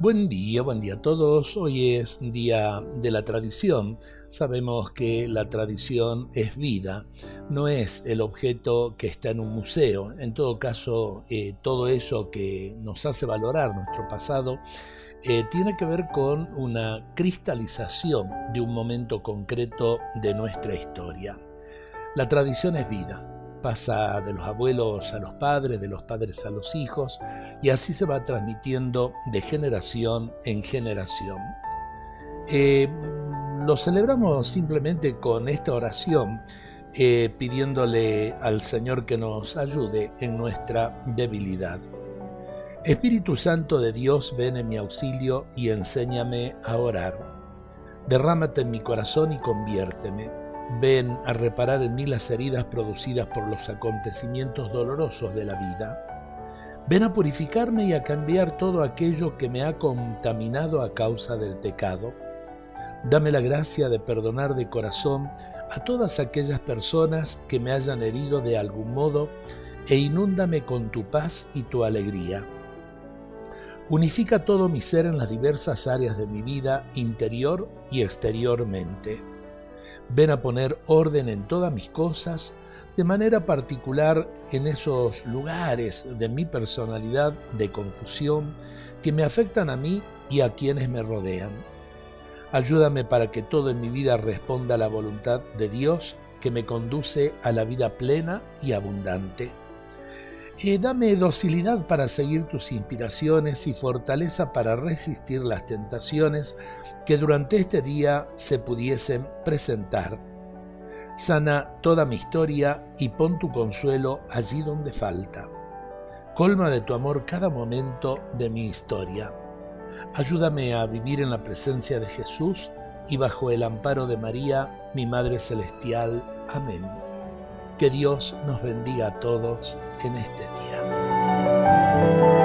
Buen día, buen día a todos. Hoy es día de la tradición. Sabemos que la tradición es vida, no es el objeto que está en un museo. En todo caso, eh, todo eso que nos hace valorar nuestro pasado eh, tiene que ver con una cristalización de un momento concreto de nuestra historia. La tradición es vida, pasa de los abuelos a los padres, de los padres a los hijos, y así se va transmitiendo de generación en generación. Eh, lo celebramos simplemente con esta oración, eh, pidiéndole al Señor que nos ayude en nuestra debilidad. Espíritu Santo de Dios, ven en mi auxilio y enséñame a orar. Derrámate en mi corazón y conviérteme Ven a reparar en mí las heridas producidas por los acontecimientos dolorosos de la vida. Ven a purificarme y a cambiar todo aquello que me ha contaminado a causa del pecado. Dame la gracia de perdonar de corazón a todas aquellas personas que me hayan herido de algún modo e inúndame con tu paz y tu alegría. Unifica todo mi ser en las diversas áreas de mi vida, interior y exteriormente. Ven a poner orden en todas mis cosas, de manera particular en esos lugares de mi personalidad de confusión que me afectan a mí y a quienes me rodean. Ayúdame para que todo en mi vida responda a la voluntad de Dios que me conduce a la vida plena y abundante. Eh, dame docilidad para seguir tus inspiraciones y fortaleza para resistir las tentaciones que durante este día se pudiesen presentar. Sana toda mi historia y pon tu consuelo allí donde falta. Colma de tu amor cada momento de mi historia. Ayúdame a vivir en la presencia de Jesús y bajo el amparo de María, mi Madre Celestial. Amén. Que Dios nos bendiga a todos en este día.